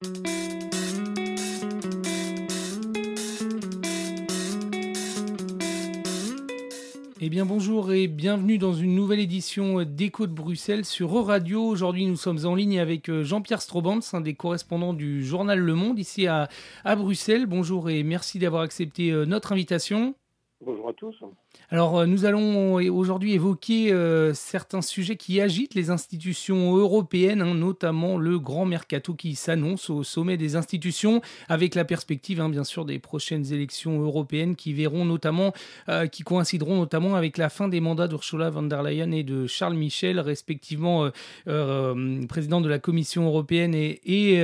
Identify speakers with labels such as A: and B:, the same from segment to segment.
A: Eh bien bonjour et bienvenue dans une nouvelle édition d'Écho de Bruxelles sur E-Radio. Aujourd'hui nous sommes en ligne avec euh, Jean-Pierre Strobans, un des correspondants du journal Le Monde ici à, à Bruxelles. Bonjour et merci d'avoir accepté euh, notre invitation.
B: Bonjour à tous.
A: Alors, euh, nous allons aujourd'hui évoquer euh, certains sujets qui agitent les institutions européennes, hein, notamment le grand mercato qui s'annonce au sommet des institutions, avec la perspective, hein, bien sûr, des prochaines élections européennes qui verront notamment, euh, qui coïncideront notamment avec la fin des mandats d'Ursula von der Leyen et de Charles Michel, respectivement président de la Commission européenne et,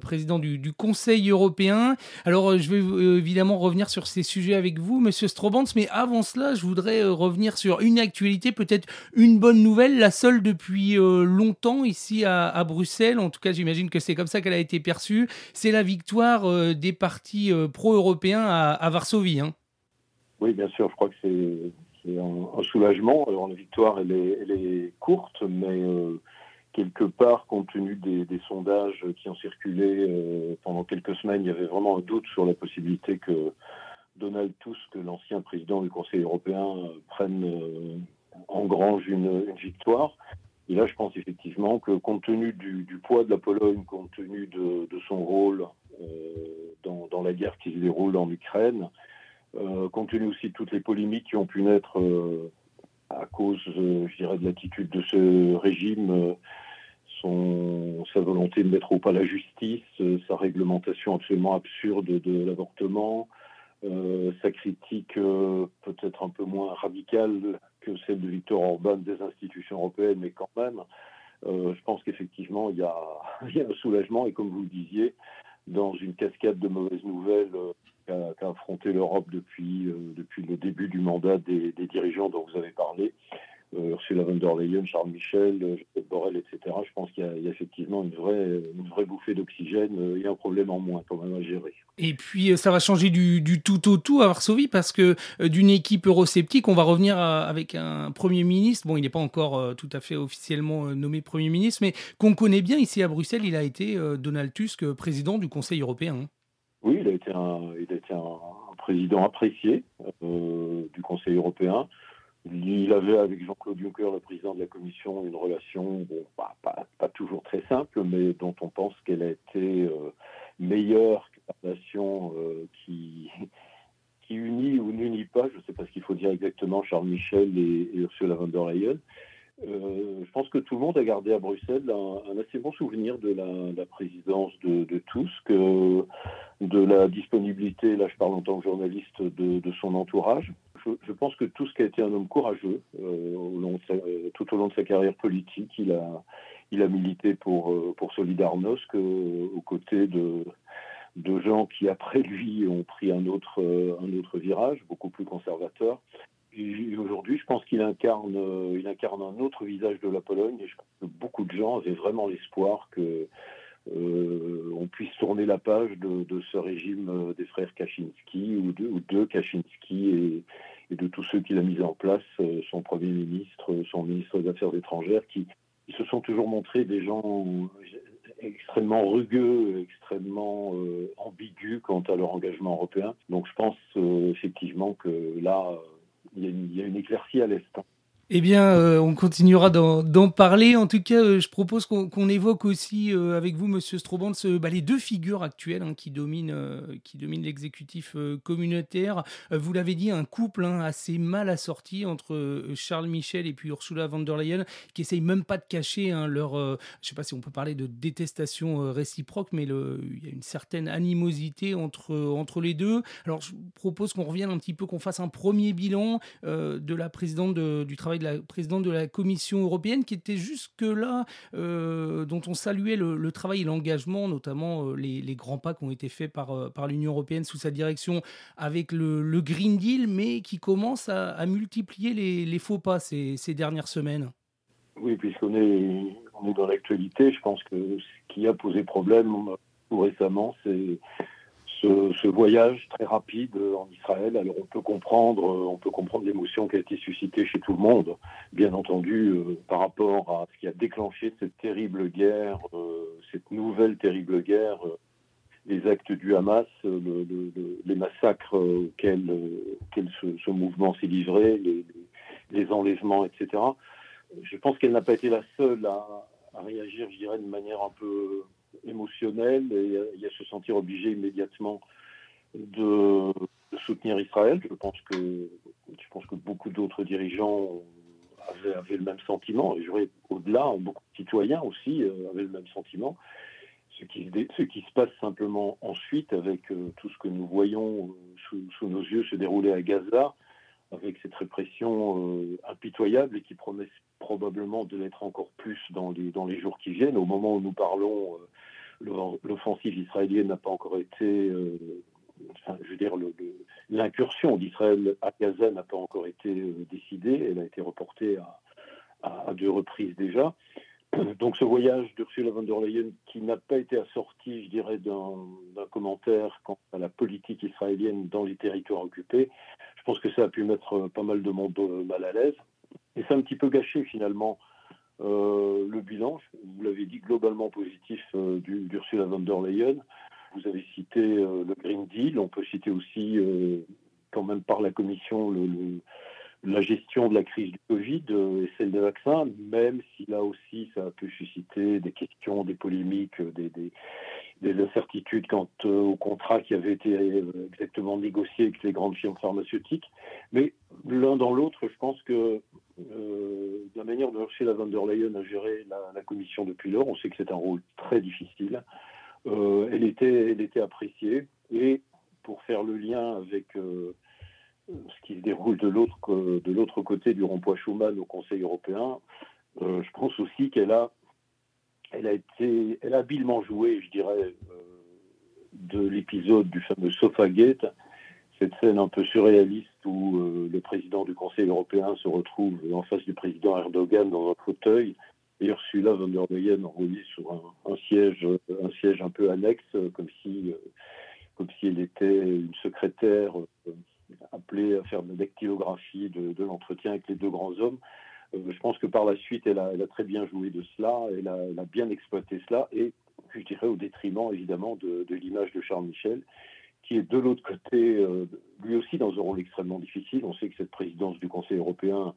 A: président du, Conseil européen. Alors, je vais évidemment revenir sur ces sujets avec vous, Monsieur Strobans, mais avant cela, je voudrais euh, revenir sur une actualité, peut-être une bonne nouvelle, la seule depuis euh, longtemps ici à, Bruxelles. En tout cas, j'imagine que c'est comme ça qu'elle a été perçue. C'est la victoire euh, des partis pro-européens à, Varsovie. Hein.
B: Oui, bien sûr. Je crois que c'est un, soulagement. Alors, la victoire, elle est, courte, mais quelque part, compte tenu des, sondages qui ont circulé pendant quelques semaines, il y avait vraiment un doute sur la possibilité que Donald Tusk, l'ancien président du Conseil européen, euh, prenne euh, en grange une, victoire. Et là, je pense effectivement que compte tenu du, poids de la Pologne, compte tenu de, son rôle euh, dans, la guerre qui se déroule en Ukraine, compte tenu aussi de toutes les polémiques qui ont pu naître à cause, je dirais, de l'attitude de ce régime, sa volonté de mettre au pas la justice, sa réglementation absolument absurde de l'avortement, sa critique euh, peut-être un peu moins radicale que celle de Victor Orban des institutions européennes, mais quand même, euh, je pense qu'effectivement, il, y a, un soulagement, et comme vous le disiez, dans une cascade de mauvaises nouvelles qu'a affronté l'Europe depuis, depuis le début du mandat des, dirigeants dont vous avez parlé, euh, Ursula von der Leyen, Charles Michel, euh, Joseph Borrell, etc. Je pense qu'il y, a effectivement une vraie, une vraie bouffée d'oxygène euh, et un problème en moins quand même à gérer.
A: Et puis ça va changer du, tout au tout à Varsovie parce que d'une équipe eurosceptique, on va revenir avec un Premier ministre. Bon, il n'est pas encore tout à fait officiellement nommé Premier ministre, mais qu'on connaît bien ici à Bruxelles. Il a été Donald Tusk, président du Conseil européen.
B: Oui, il a été un, il a été un, président apprécié du Conseil européen. Il avait avec Jean-Claude Juncker, le président de la Commission, une relation pas, toujours très simple, mais dont on pense qu'elle a été euh, meilleure que la relation euh, qui, qui unit ou n'unit pas, je ne sais pas ce qu'il faut dire exactement, Charles Michel et, Ursula von der Leyen. Euh, je pense que tout le monde a gardé à Bruxelles un, assez bon souvenir de la, présidence de, Tusk, de la disponibilité, là je parle en tant que journaliste, de son entourage je, pense que qui a été un homme courageux euh, euh, tout au long de sa carrière politique, il a, il a milité pour, euh, pour Solidarnosc aux côtés de, gens qui, après lui, ont pris un autre virage, beaucoup plus conservateur. Aujourd'hui, je pense qu'il incarne, il incarne un autre visage de la Pologne et je pense que beaucoup de gens avaient vraiment l'espoir que on puisse tourner la page de, ce régime des frères Kaczynski ou de, Kaczynski et, de tous ceux qu'il a mis en place, euh, son Premier ministre, son ministre des Affaires étrangères, qui, se sont toujours montrés des gens extrêmement rugueux, extrêmement euh, ambigus quant à leur engagement européen. Donc je pense euh, effectivement que là, il y, a une éclaircie à l'Est.
A: Eh bien, euh, on continuera d'en parler. En tout cas, euh, je propose qu'on évoque aussi euh, avec vous, Monsieur Strobant, bah, les deux figures actuelles hein, qui dominent, qui dominent l'exécutif communautaire. vous l'avez dit, un couple hein, assez mal assorti entre Charles Michel et puis Ursula von der Leyen, qui essayent même pas de cacher hein, leur, je ne sais pas si on peut parler de détestation réciproque, mais il y a une certaine animosité entre entre les deux. Alors, je propose qu'on revienne un petit peu, qu'on fasse un premier bilan de la présidente du travail de la présidente de la Commission européenne, qui était jusque-là, euh, dont on saluait le, travail et l'engagement, notamment euh, les, grands pas qui ont été faits par, euh, par l'Union européenne sous sa direction avec le, Green Deal, mais qui commence à, multiplier les, faux pas ces, ces dernières semaines.
B: Oui, puisqu'on est, on est dans l'actualité, je pense que ce qui a posé problème tout récemment, c'est ce, voyage très rapide en Israël. Alors on peut comprendre, on peut comprendre l'émotion qui a été suscitée chez tout le monde, bien entendu, euh, par rapport à ce qui a déclenché cette terrible guerre, euh, cette nouvelle terrible guerre, euh, les actes du Hamas, les massacres auxquels, ce, mouvement s'est livré, les, enlèvements, etc. Je pense qu'elle n'a pas été la seule à, à réagir, je dirais, de manière un peu émotionnel et, à se sentir obligé immédiatement de, soutenir Israël. Je pense que, je pense que beaucoup d'autres dirigeants avaient, le même sentiment, et j'aurais au-delà, beaucoup de citoyens aussi euh, avaient le même sentiment. Ce qui, ce qui se passe simplement ensuite avec euh, tout ce que nous voyons euh, sous, nos yeux se dérouler à Gaza, avec cette répression impitoyable et qui promet probablement de l'être encore plus dans les, dans les jours qui viennent. Au moment où nous parlons, l'offensive israélienne n'a pas encore été, euh, je veux dire, l'incursion d'Israël à Gaza n'a pas encore été euh, décidée, elle a été reportée à, deux reprises déjà. Donc ce voyage d'Ursula von der Leyen, qui n'a pas été assorti, je dirais, d'un commentaire quant à la politique israélienne dans les territoires occupés, pense que ça a pu mettre pas mal de monde euh, mal à l'aise. Et ça a un petit peu gâché finalement euh, le bilan, vous l'avez dit, globalement positif euh, d'Ursula von der Leyen. Vous avez cité euh, le Green Deal, on peut citer aussi, quand même par la Commission, la gestion de la crise du Covid et celle des vaccins, même si là aussi ça a pu susciter des questions, des polémiques, des incertitudes quant au contrat qui avait été exactement négocié avec les grandes firmes pharmaceutiques. Mais l'un dans l'autre, je pense que euh, la manière dont Ursula von der Leyen a géré la, commission depuis lors, on sait que c'est un rôle très difficile. Euh, elle, était, elle était appréciée. Et pour faire le lien avec euh, ce qui se déroule de l'autre, de l'autre côté du rond-point Schuman au Conseil européen, je pense aussi qu'elle a, elle a été, elle a habilement joué, je dirais, de l'épisode du fameux Sofagate cette scène un peu surréaliste où euh, le président du Conseil européen se retrouve en face du président Erdogan dans un fauteuil et Ursula von der Leyen enroulée sur un, siège, un siège un peu annexe, comme si, euh, comme si elle était une secrétaire euh, appelée à faire de la dactylographie de, l'entretien avec les deux grands hommes. Je pense que par la suite, elle a, très bien joué de cela, elle a, bien exploité cela, et je dirais au détriment évidemment de, l'image de Charles Michel, qui est de l'autre côté, euh, lui aussi dans un rôle extrêmement difficile. On sait que cette présidence du Conseil européen,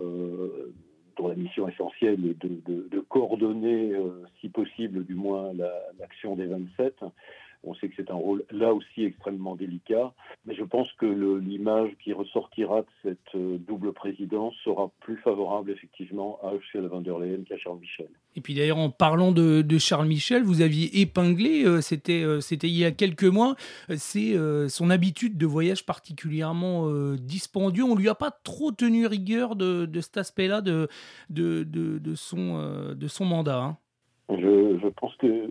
B: euh, dont la mission essentielle est de, coordonner, euh, si possible du moins, l'action des 27, on sait que c'est un rôle là aussi extrêmement délicat, mais je pense que l'image qui ressortira de cette euh, double présidence sera plus favorable effectivement à Ursula von der Leyen qu'à Charles Michel.
A: Et puis d'ailleurs, en parlant de, Charles Michel, vous aviez épinglé, euh, c'était euh, il y a quelques mois, c'est son habitude de voyage particulièrement dispendieux. On lui a pas trop tenu rigueur de, cet aspect-là de, de, de, son, de son mandat. Hein.
B: Je, pense que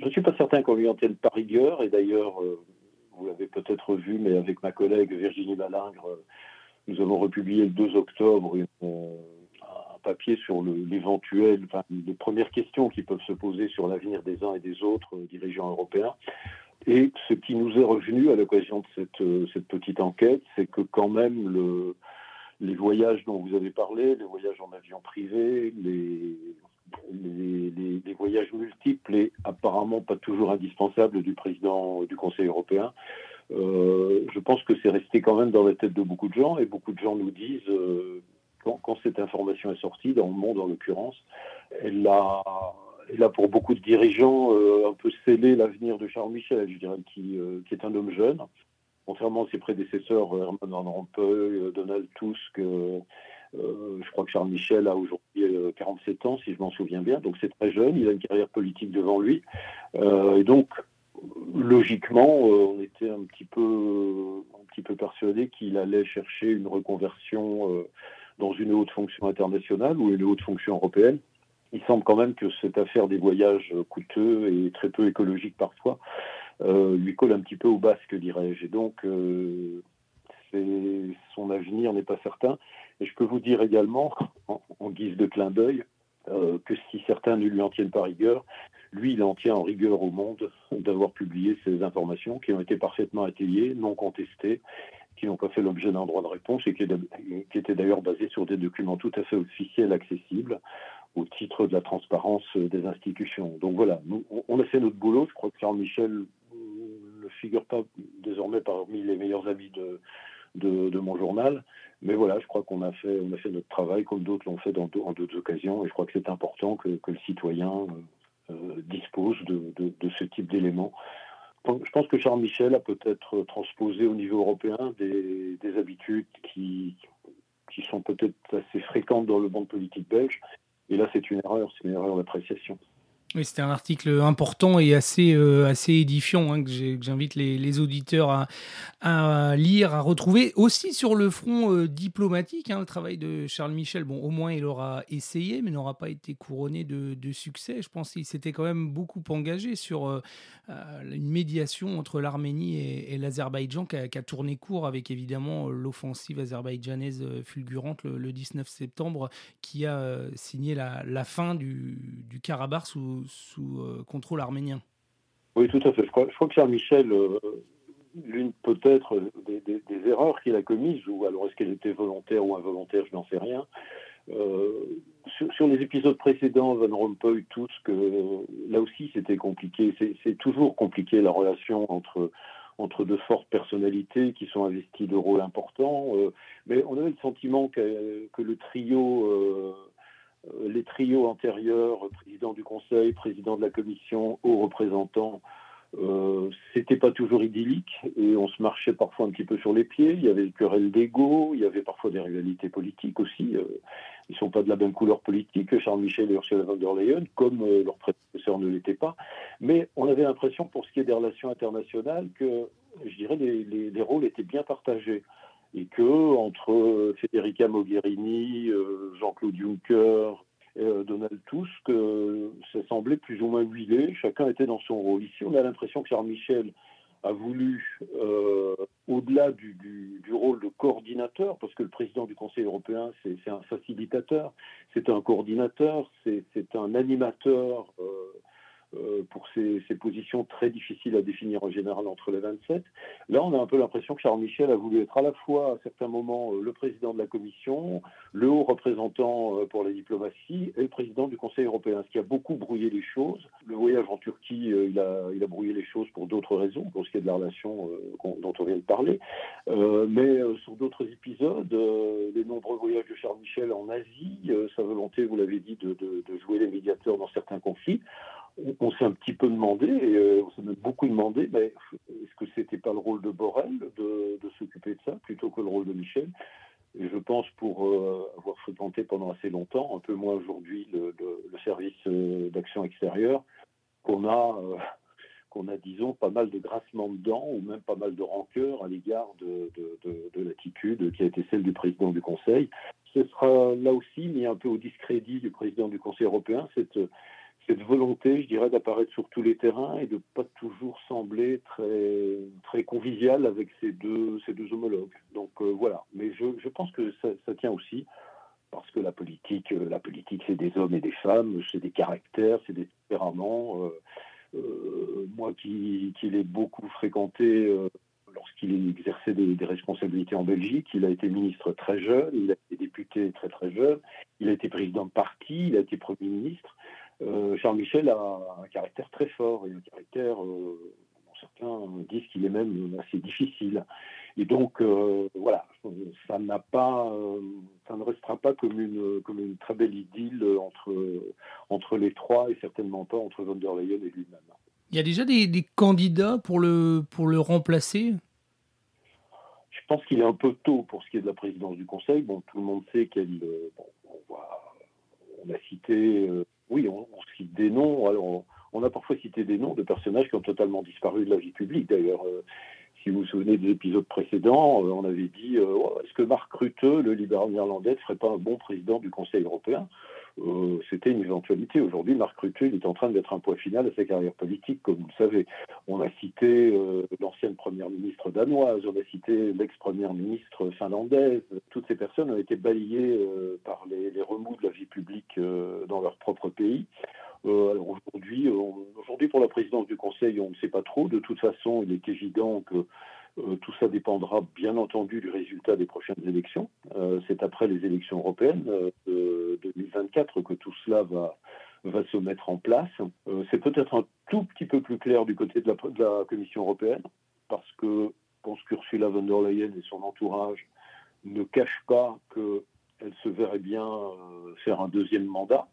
B: je ne suis pas certain qu'on lui en tienne par rigueur, et d'ailleurs, euh, vous l'avez peut-être vu, mais avec ma collègue Virginie Malingre, euh, nous avons republié le 2 octobre euh, un papier sur l'éventuel, enfin, les premières questions qui peuvent se poser sur l'avenir des uns et des autres dirigeants européens. Et ce qui nous est revenu à l'occasion de cette, cette petite enquête, c'est que quand même le, les voyages dont vous avez parlé, les voyages en avion privé, les, les, voyages multiples et apparemment pas toujours indispensables du président du Conseil européen. Euh, je pense que c'est resté quand même dans la tête de beaucoup de gens et beaucoup de gens nous disent, euh, quand, cette information est sortie, dans le monde en l'occurrence, elle a, elle a pour beaucoup de dirigeants euh, un peu scellé l'avenir de Charles Michel, je dirais, qui est un homme jeune. Contrairement à ses prédécesseurs, Herman Van Rompuy, Donald Tusk, euh, je crois que Charles Michel a aujourd'hui 47 euh, ans, si je m'en souviens bien. Donc c'est très jeune, il a une carrière politique devant lui. Euh, et donc, logiquement, on était un petit peu, un persuadé qu'il allait chercher une reconversion dans une haute fonction internationale ou une haute fonction européenne. Il semble quand même que cette affaire des voyages coûteux et très peu écologiques parfois lui colle un petit peu au basque, dirais-je. Et donc, son avenir n'est pas certain. Et je peux vous dire également, en, guise de clin d'œil, euh, que si certains ne lui en tiennent pas rigueur, lui, il en tient en rigueur au monde d'avoir publié ces informations qui ont été parfaitement attayées, non contestées, qui n'ont pas fait l'objet d'un droit de réponse et qui, étaient d'ailleurs basées sur des documents tout à fait officiels, accessibles, au titre de la transparence des institutions. Donc voilà, nous, on a fait notre boulot. Je crois que Charles Michel figure pas désormais parmi les meilleurs amis de, de, mon journal. Mais voilà, je crois qu'on a fait, on a fait notre travail comme d'autres l'ont fait dans, en d'autres occasions. Et je crois que c'est important que, le citoyen euh, euh, dispose de, ce type d'éléments. Je pense que Charles Michel a peut-être transposé au niveau européen des, habitudes qui, qui sont peut-être assez fréquentes dans le monde politique belge. Et là, c'est une erreur, c'est une erreur d'appréciation.
A: C'était un article important et assez, euh, assez édifiant hein, que j'invite les, auditeurs à, lire, à retrouver. Aussi sur le front euh, diplomatique, hein, le travail de Charles Michel, bon, au moins il aura essayé, mais n'aura pas été couronné de, succès. Je pense qu'il s'était quand même beaucoup engagé sur euh, une médiation entre l'Arménie et, l'Azerbaïdjan qui a, tourné court avec évidemment l'offensive azerbaïdjanaise fulgurante le, 19 septembre qui a signé la, la fin du, du Karabakh sous sous, euh, contrôle arménien.
B: Oui, tout à fait. Je crois, que Charles Michel, euh, l'une peut-être des, erreurs qu'il a commises, ou alors est-ce qu'elle était volontaire ou involontaire, je n'en sais rien. Euh, sur, les épisodes précédents, Van Rompuy, tous, que là aussi c'était compliqué. C'est toujours compliqué la relation entre entre deux fortes personnalités qui sont investies de rôles importants. mais on avait le sentiment que, que le trio les trios antérieurs, président du Conseil, président de la Commission, haut représentant, euh, c'était pas toujours idyllique et on se marchait parfois un petit peu sur les pieds. Il y avait des querelles d'ego, il y avait parfois des rivalités politiques aussi. Euh, ils sont pas de la même couleur politique, Charles Michel et Ursula von der Leyen, comme euh, leur prédécesseur ne l'était pas. Mais on avait l'impression, pour ce qui est des relations internationales, que je dirais les rôles étaient bien partagés et que entre Federica Mogherini, euh, Jean-Claude Juncker, et euh, Donald Tusk, ça semblait plus ou moins huilé, chacun était dans son rôle. Ici, on a l'impression que Charles Michel a voulu, euh, au-delà du, rôle de coordinateur, parce que le président du Conseil européen, c'est un facilitateur, c'est un coordinateur, c'est un animateur euh, pour ces, positions très difficiles à définir en général entre les 27. Là, on a un peu l'impression que Charles Michel a voulu être à la fois, à certains moments, euh, le président de la Commission, le haut représentant euh, pour la diplomatie et le président du Conseil européen, ce qui a beaucoup brouillé les choses. Le voyage en Turquie, il, a, il a brouillé les choses pour d'autres raisons, pour ce qui est de la relation dont on vient de parler. mais sur d'autres épisodes, les nombreux voyages de Charles Michel en Asie, sa volonté, vous l'avez dit, de jouer les médiateurs dans certains conflits, on s'est un petit peu demandé, et euh, on s'est même beaucoup demandé, mais est-ce que c'était pas le rôle de Borrell de, s'occuper de ça plutôt que le rôle de Michel? Je pense, pour euh, avoir fréquenté pendant assez longtemps, un peu moins aujourd'hui, le, service euh, d'action extérieure, qu'on a, qu'on a, disons, pas mal de grincements de dents ou même pas mal de rancœur à l'égard de, de l'attitude qui a été celle du président du Conseil. Ce sera là aussi mis un peu au discrédit du président du Conseil européen, cette cette volonté, je dirais, d'apparaître sur tous les terrains et de pas toujours sembler très, très convivial avec ces deux, ces deux homologues. Donc euh, voilà. Mais je, je, pense que ça, ça, tient aussi parce que la politique, euh, la politique, c'est des hommes et des femmes, c'est des caractères, c'est des tempéraments. Euh, moi qui, qui l'ai beaucoup fréquenté lorsqu'il exerçait des, des, responsabilités en Belgique, il a été ministre très jeune, il a été député très très jeune, il a été président de parti, il a été Premier ministre. Euh, Charles Michel a un caractère très fort et un caractère, euh, certains disent qu'il est même assez difficile. Et donc, euh, voilà, ça n'a pas, ça ne restera pas comme une, comme une très belle idylle entre, entre les trois et certainement pas entre von der Leyen et lui-même.
A: Il y a déjà des, candidats pour le, pour le remplacer?
B: Je pense qu'il est un peu tôt pour ce qui est de la présidence du Conseil. Bon, tout le monde sait qu'elle. on, on, a cité oui, on, cite des noms. Alors, on, a parfois cité des noms de personnages qui ont totalement disparu de la vie publique. D'ailleurs, euh, si vous vous souvenez des épisodes précédents, euh, on avait dit euh, oh, est-ce que Marc Rutte, le libéral néerlandais, ne serait pas un bon président du Conseil européen? Euh, c'était une éventualité. Aujourd'hui, Marc Rutte, est en train d'être un point final à sa carrière politique, comme vous le savez. On a cité euh, l'ancienne première ministre danoise, on a cité l'ex-première ministre finlandaise. Toutes ces personnes ont été balayées euh, par les, remous de la vie publique dans leur propre pays. aujourd'hui, aujourd'hui, pour la présidence du Conseil, on ne sait pas trop. De toute façon, il est évident que euh, tout ça dépendra bien entendu du résultat des prochaines élections. Euh, c'est après les élections européennes euh, de 2024 que tout cela va, se mettre en place. c'est peut-être un tout petit peu plus clair du côté de la, de la Commission européenne, parce que pense qu'Ursula von der Leyen et son entourage ne cachent pas qu'elle se verrait bien faire un deuxième mandat.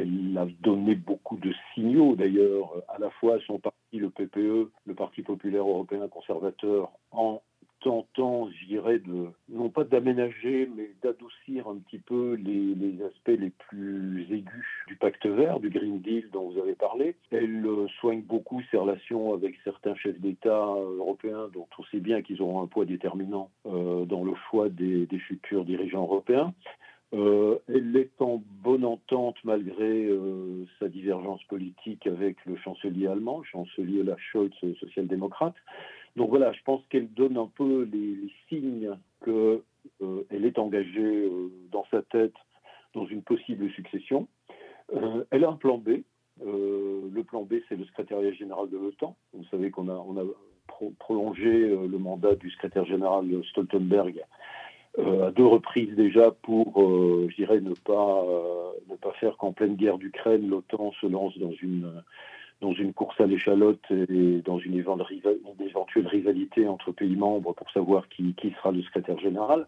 B: Elle a donné beaucoup de signaux, d'ailleurs, à la fois à son parti, le PPE, le Parti populaire européen conservateur, en tentant, je dirais, de, non pas d'aménager, mais d'adoucir un petit peu les, aspects les plus aigus du pacte vert, du Green Deal dont vous avez parlé. Elle euh, soigne beaucoup ses relations avec certains chefs d'État euh, européens dont on sait bien qu'ils auront un poids déterminant euh, dans le choix des futurs dirigeants européens. Euh, elle est en bonne entente malgré euh, sa divergence politique avec le chancelier allemand, le chancelier Olaf Scholz, social-démocrate. Donc voilà, je pense qu'elle donne un peu les, signes qu'elle euh, est engagée dans sa tête dans une possible succession. elle a un plan B. le plan B, c'est le secrétariat général de l'OTAN. Vous savez qu'on a, on a prolongé le mandat du secrétaire général Stoltenberg euh, à deux reprises déjà pour, euh, je dirais, ne pas, euh, ne pas faire qu'en pleine guerre d'Ukraine, l'OTAN se lance dans une, dans une course à l'échalote et dans une éventuelle rivalité entre pays membres pour savoir qui, qui sera le secrétaire général.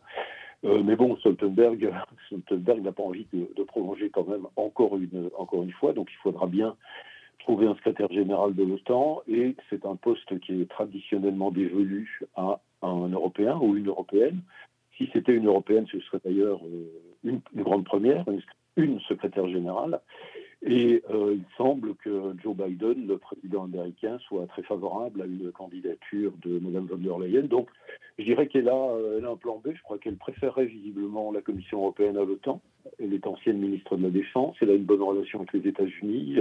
B: mais bon, Stoltenberg, Stoltenberg n'a pas envie de, de, prolonger quand même encore une, encore une fois, donc il faudra bien trouver un secrétaire général de l'OTAN et c'est un poste qui est traditionnellement dévolu à un Européen ou une Européenne. Si c'était une européenne, ce serait d'ailleurs euh, une, grande première, une, secrétaire générale. Et euh, il semble que Joe Biden, le président américain, soit très favorable à une candidature de Mme von der Leyen. Donc, je dirais qu'elle a, euh, a, un plan B. Je crois qu'elle préférerait visiblement la Commission européenne à l'OTAN. Elle est ancienne ministre de la Défense. Elle a une bonne relation avec les États-Unis.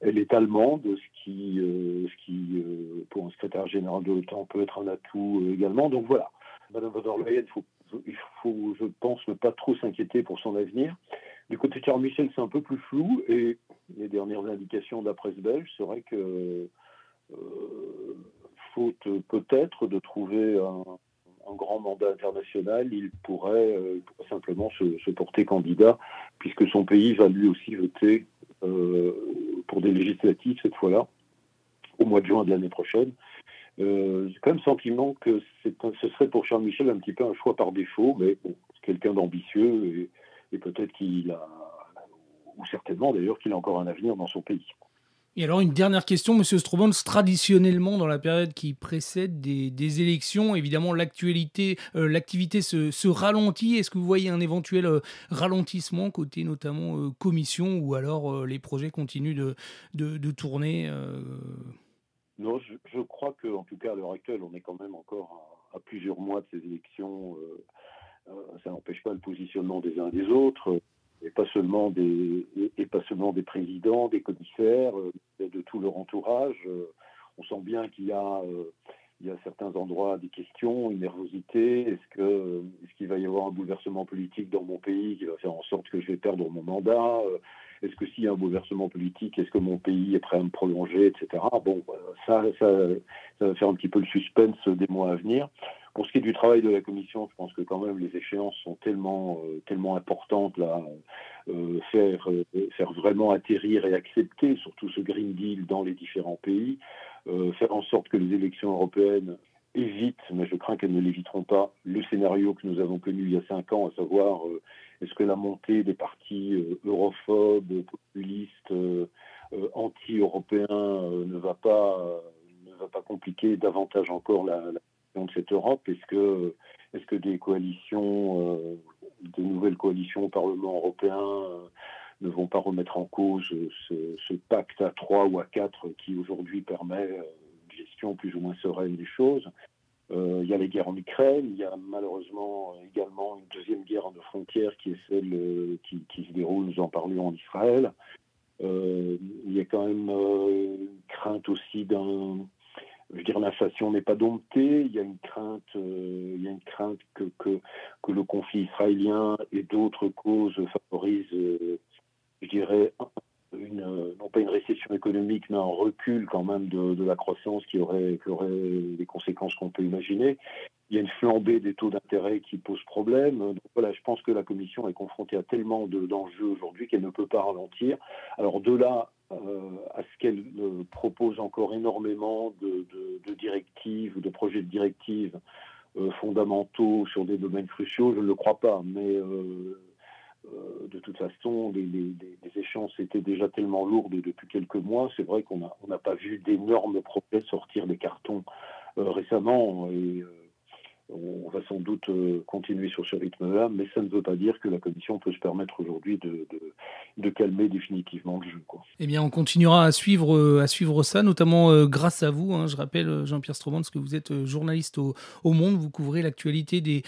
B: elle est allemande, ce qui pour un secrétaire général de l'OTAN, peut être un atout également. Donc voilà. Madame von der Leyen, il faut, je pense, ne pas trop s'inquiéter pour son avenir. Du côté de Charles Michel, c'est un peu plus flou et les dernières indications de la presse belge seraient que, euh, faute peut-être de trouver un, grand mandat international, il pourrait, euh, simplement se, porter candidat, puisque son pays va lui aussi voter euh, pour des législatives cette fois-là, au mois de juin de l'année prochaine. Euh, j'ai quand même le sentiment que ce serait pour Charles Michel un petit peu un choix par défaut, mais bon, c'est quelqu'un d'ambitieux et, peut-être qu'il a, ou certainement d'ailleurs, qu'il a encore un avenir dans son pays.
A: Et alors une dernière question, Monsieur Strobans, traditionnellement dans la période qui précède des, élections, évidemment l'actualité, euh, l'activité se, ralentit. Est-ce que vous voyez un éventuel euh, ralentissement côté notamment euh, commission ou alors les projets continuent de tourner
B: non, je, crois qu'en tout cas à l'heure actuelle, on est quand même encore à, plusieurs mois de ces élections. Euh, euh, ça n'empêche pas le positionnement des uns des autres, et pas seulement des, et, pas seulement des présidents, des commissaires, euh, de tout leur entourage. on sent bien qu'il y a il y a certains endroits des questions, une nervosité. Est-ce que est-ce qu'il va y avoir un bouleversement politique dans mon pays qui va faire en sorte que je vais perdre mon mandat? Est-ce que s'il y a un bouleversement politique, est-ce que mon pays est prêt à me prolonger, etc. Bon, ça, ça, va faire un petit peu le suspense des mois à venir. Pour ce qui est du travail de la commission, je pense que quand même les échéances sont tellement, euh, tellement importantes là, euh, faire, euh, faire vraiment atterrir et accepter surtout ce Green Deal dans les différents pays, faire en sorte que les élections européennes évitent, mais je crains qu'elles ne l'éviteront pas, le scénario que nous avons connu il y a cinq ans, à savoir est-ce que la montée des partis euh, europhobes, populistes, euh, euh, anti-européens ne va pas compliquer davantage encore la, de cette Europe? Est-ce que des coalitions, de nouvelles coalitions au Parlement européen ne vont pas remettre en cause ce, pacte à trois ou à quatre qui aujourd'hui permet une gestion plus ou moins sereine des choses? Il y a les guerres en Ukraine, il y a malheureusement également une deuxième guerre de frontières qui est celle qui, qui, se déroule, nous en parlions, en Israël. il y a quand même une crainte aussi d'un je dire, l'inflation n'est pas domptée. Il y a une crainte, euh, il y a une crainte que, que, que, le conflit israélien et d'autres causes favorisent, euh, je dirais, une, non pas une récession économique, mais un recul quand même de, la croissance qui aurait, qui les conséquences qu'on peut imaginer. Il y a une flambée des taux d'intérêt qui pose problème. Voilà, je pense que la Commission est confrontée à tellement d'enjeux aujourd'hui qu'elle ne peut pas ralentir. Alors de là euh, à ce qu'elle euh, propose encore énormément de, directives ou de projets de directives euh, fondamentaux sur des domaines cruciaux, je ne le crois pas, mais de toute façon, les, échéances étaient déjà tellement lourdes depuis quelques mois. C'est vrai qu'on n'a pas vu d'énormes projets sortir des cartons récemment. Et, on va sans doute euh, continuer sur ce rythme-là, mais ça ne veut pas dire que la Commission peut se permettre aujourd'hui de, calmer définitivement le jeu.
A: Eh bien, on continuera à suivre, euh, à suivre ça, notamment euh, grâce à vous. Hein. Je rappelle, Jean-Pierre Stromans, que vous êtes journaliste au, Monde, vous couvrez l'actualité des,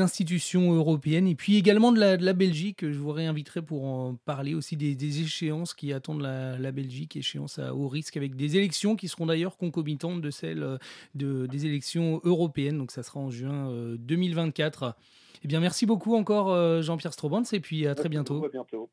A: institutions européennes et puis également de la, Belgique. Je vous réinviterai pour en parler aussi des, échéances qui attendent la, la, Belgique, échéances à haut risque avec des élections qui seront d'ailleurs concomitantes de celles de, des élections européennes. Donc ça sera en juin 2024. Euh, eh bien, merci beaucoup encore, euh, Jean-Pierre Strobans, et puis à très bientôt.
B: À bientôt.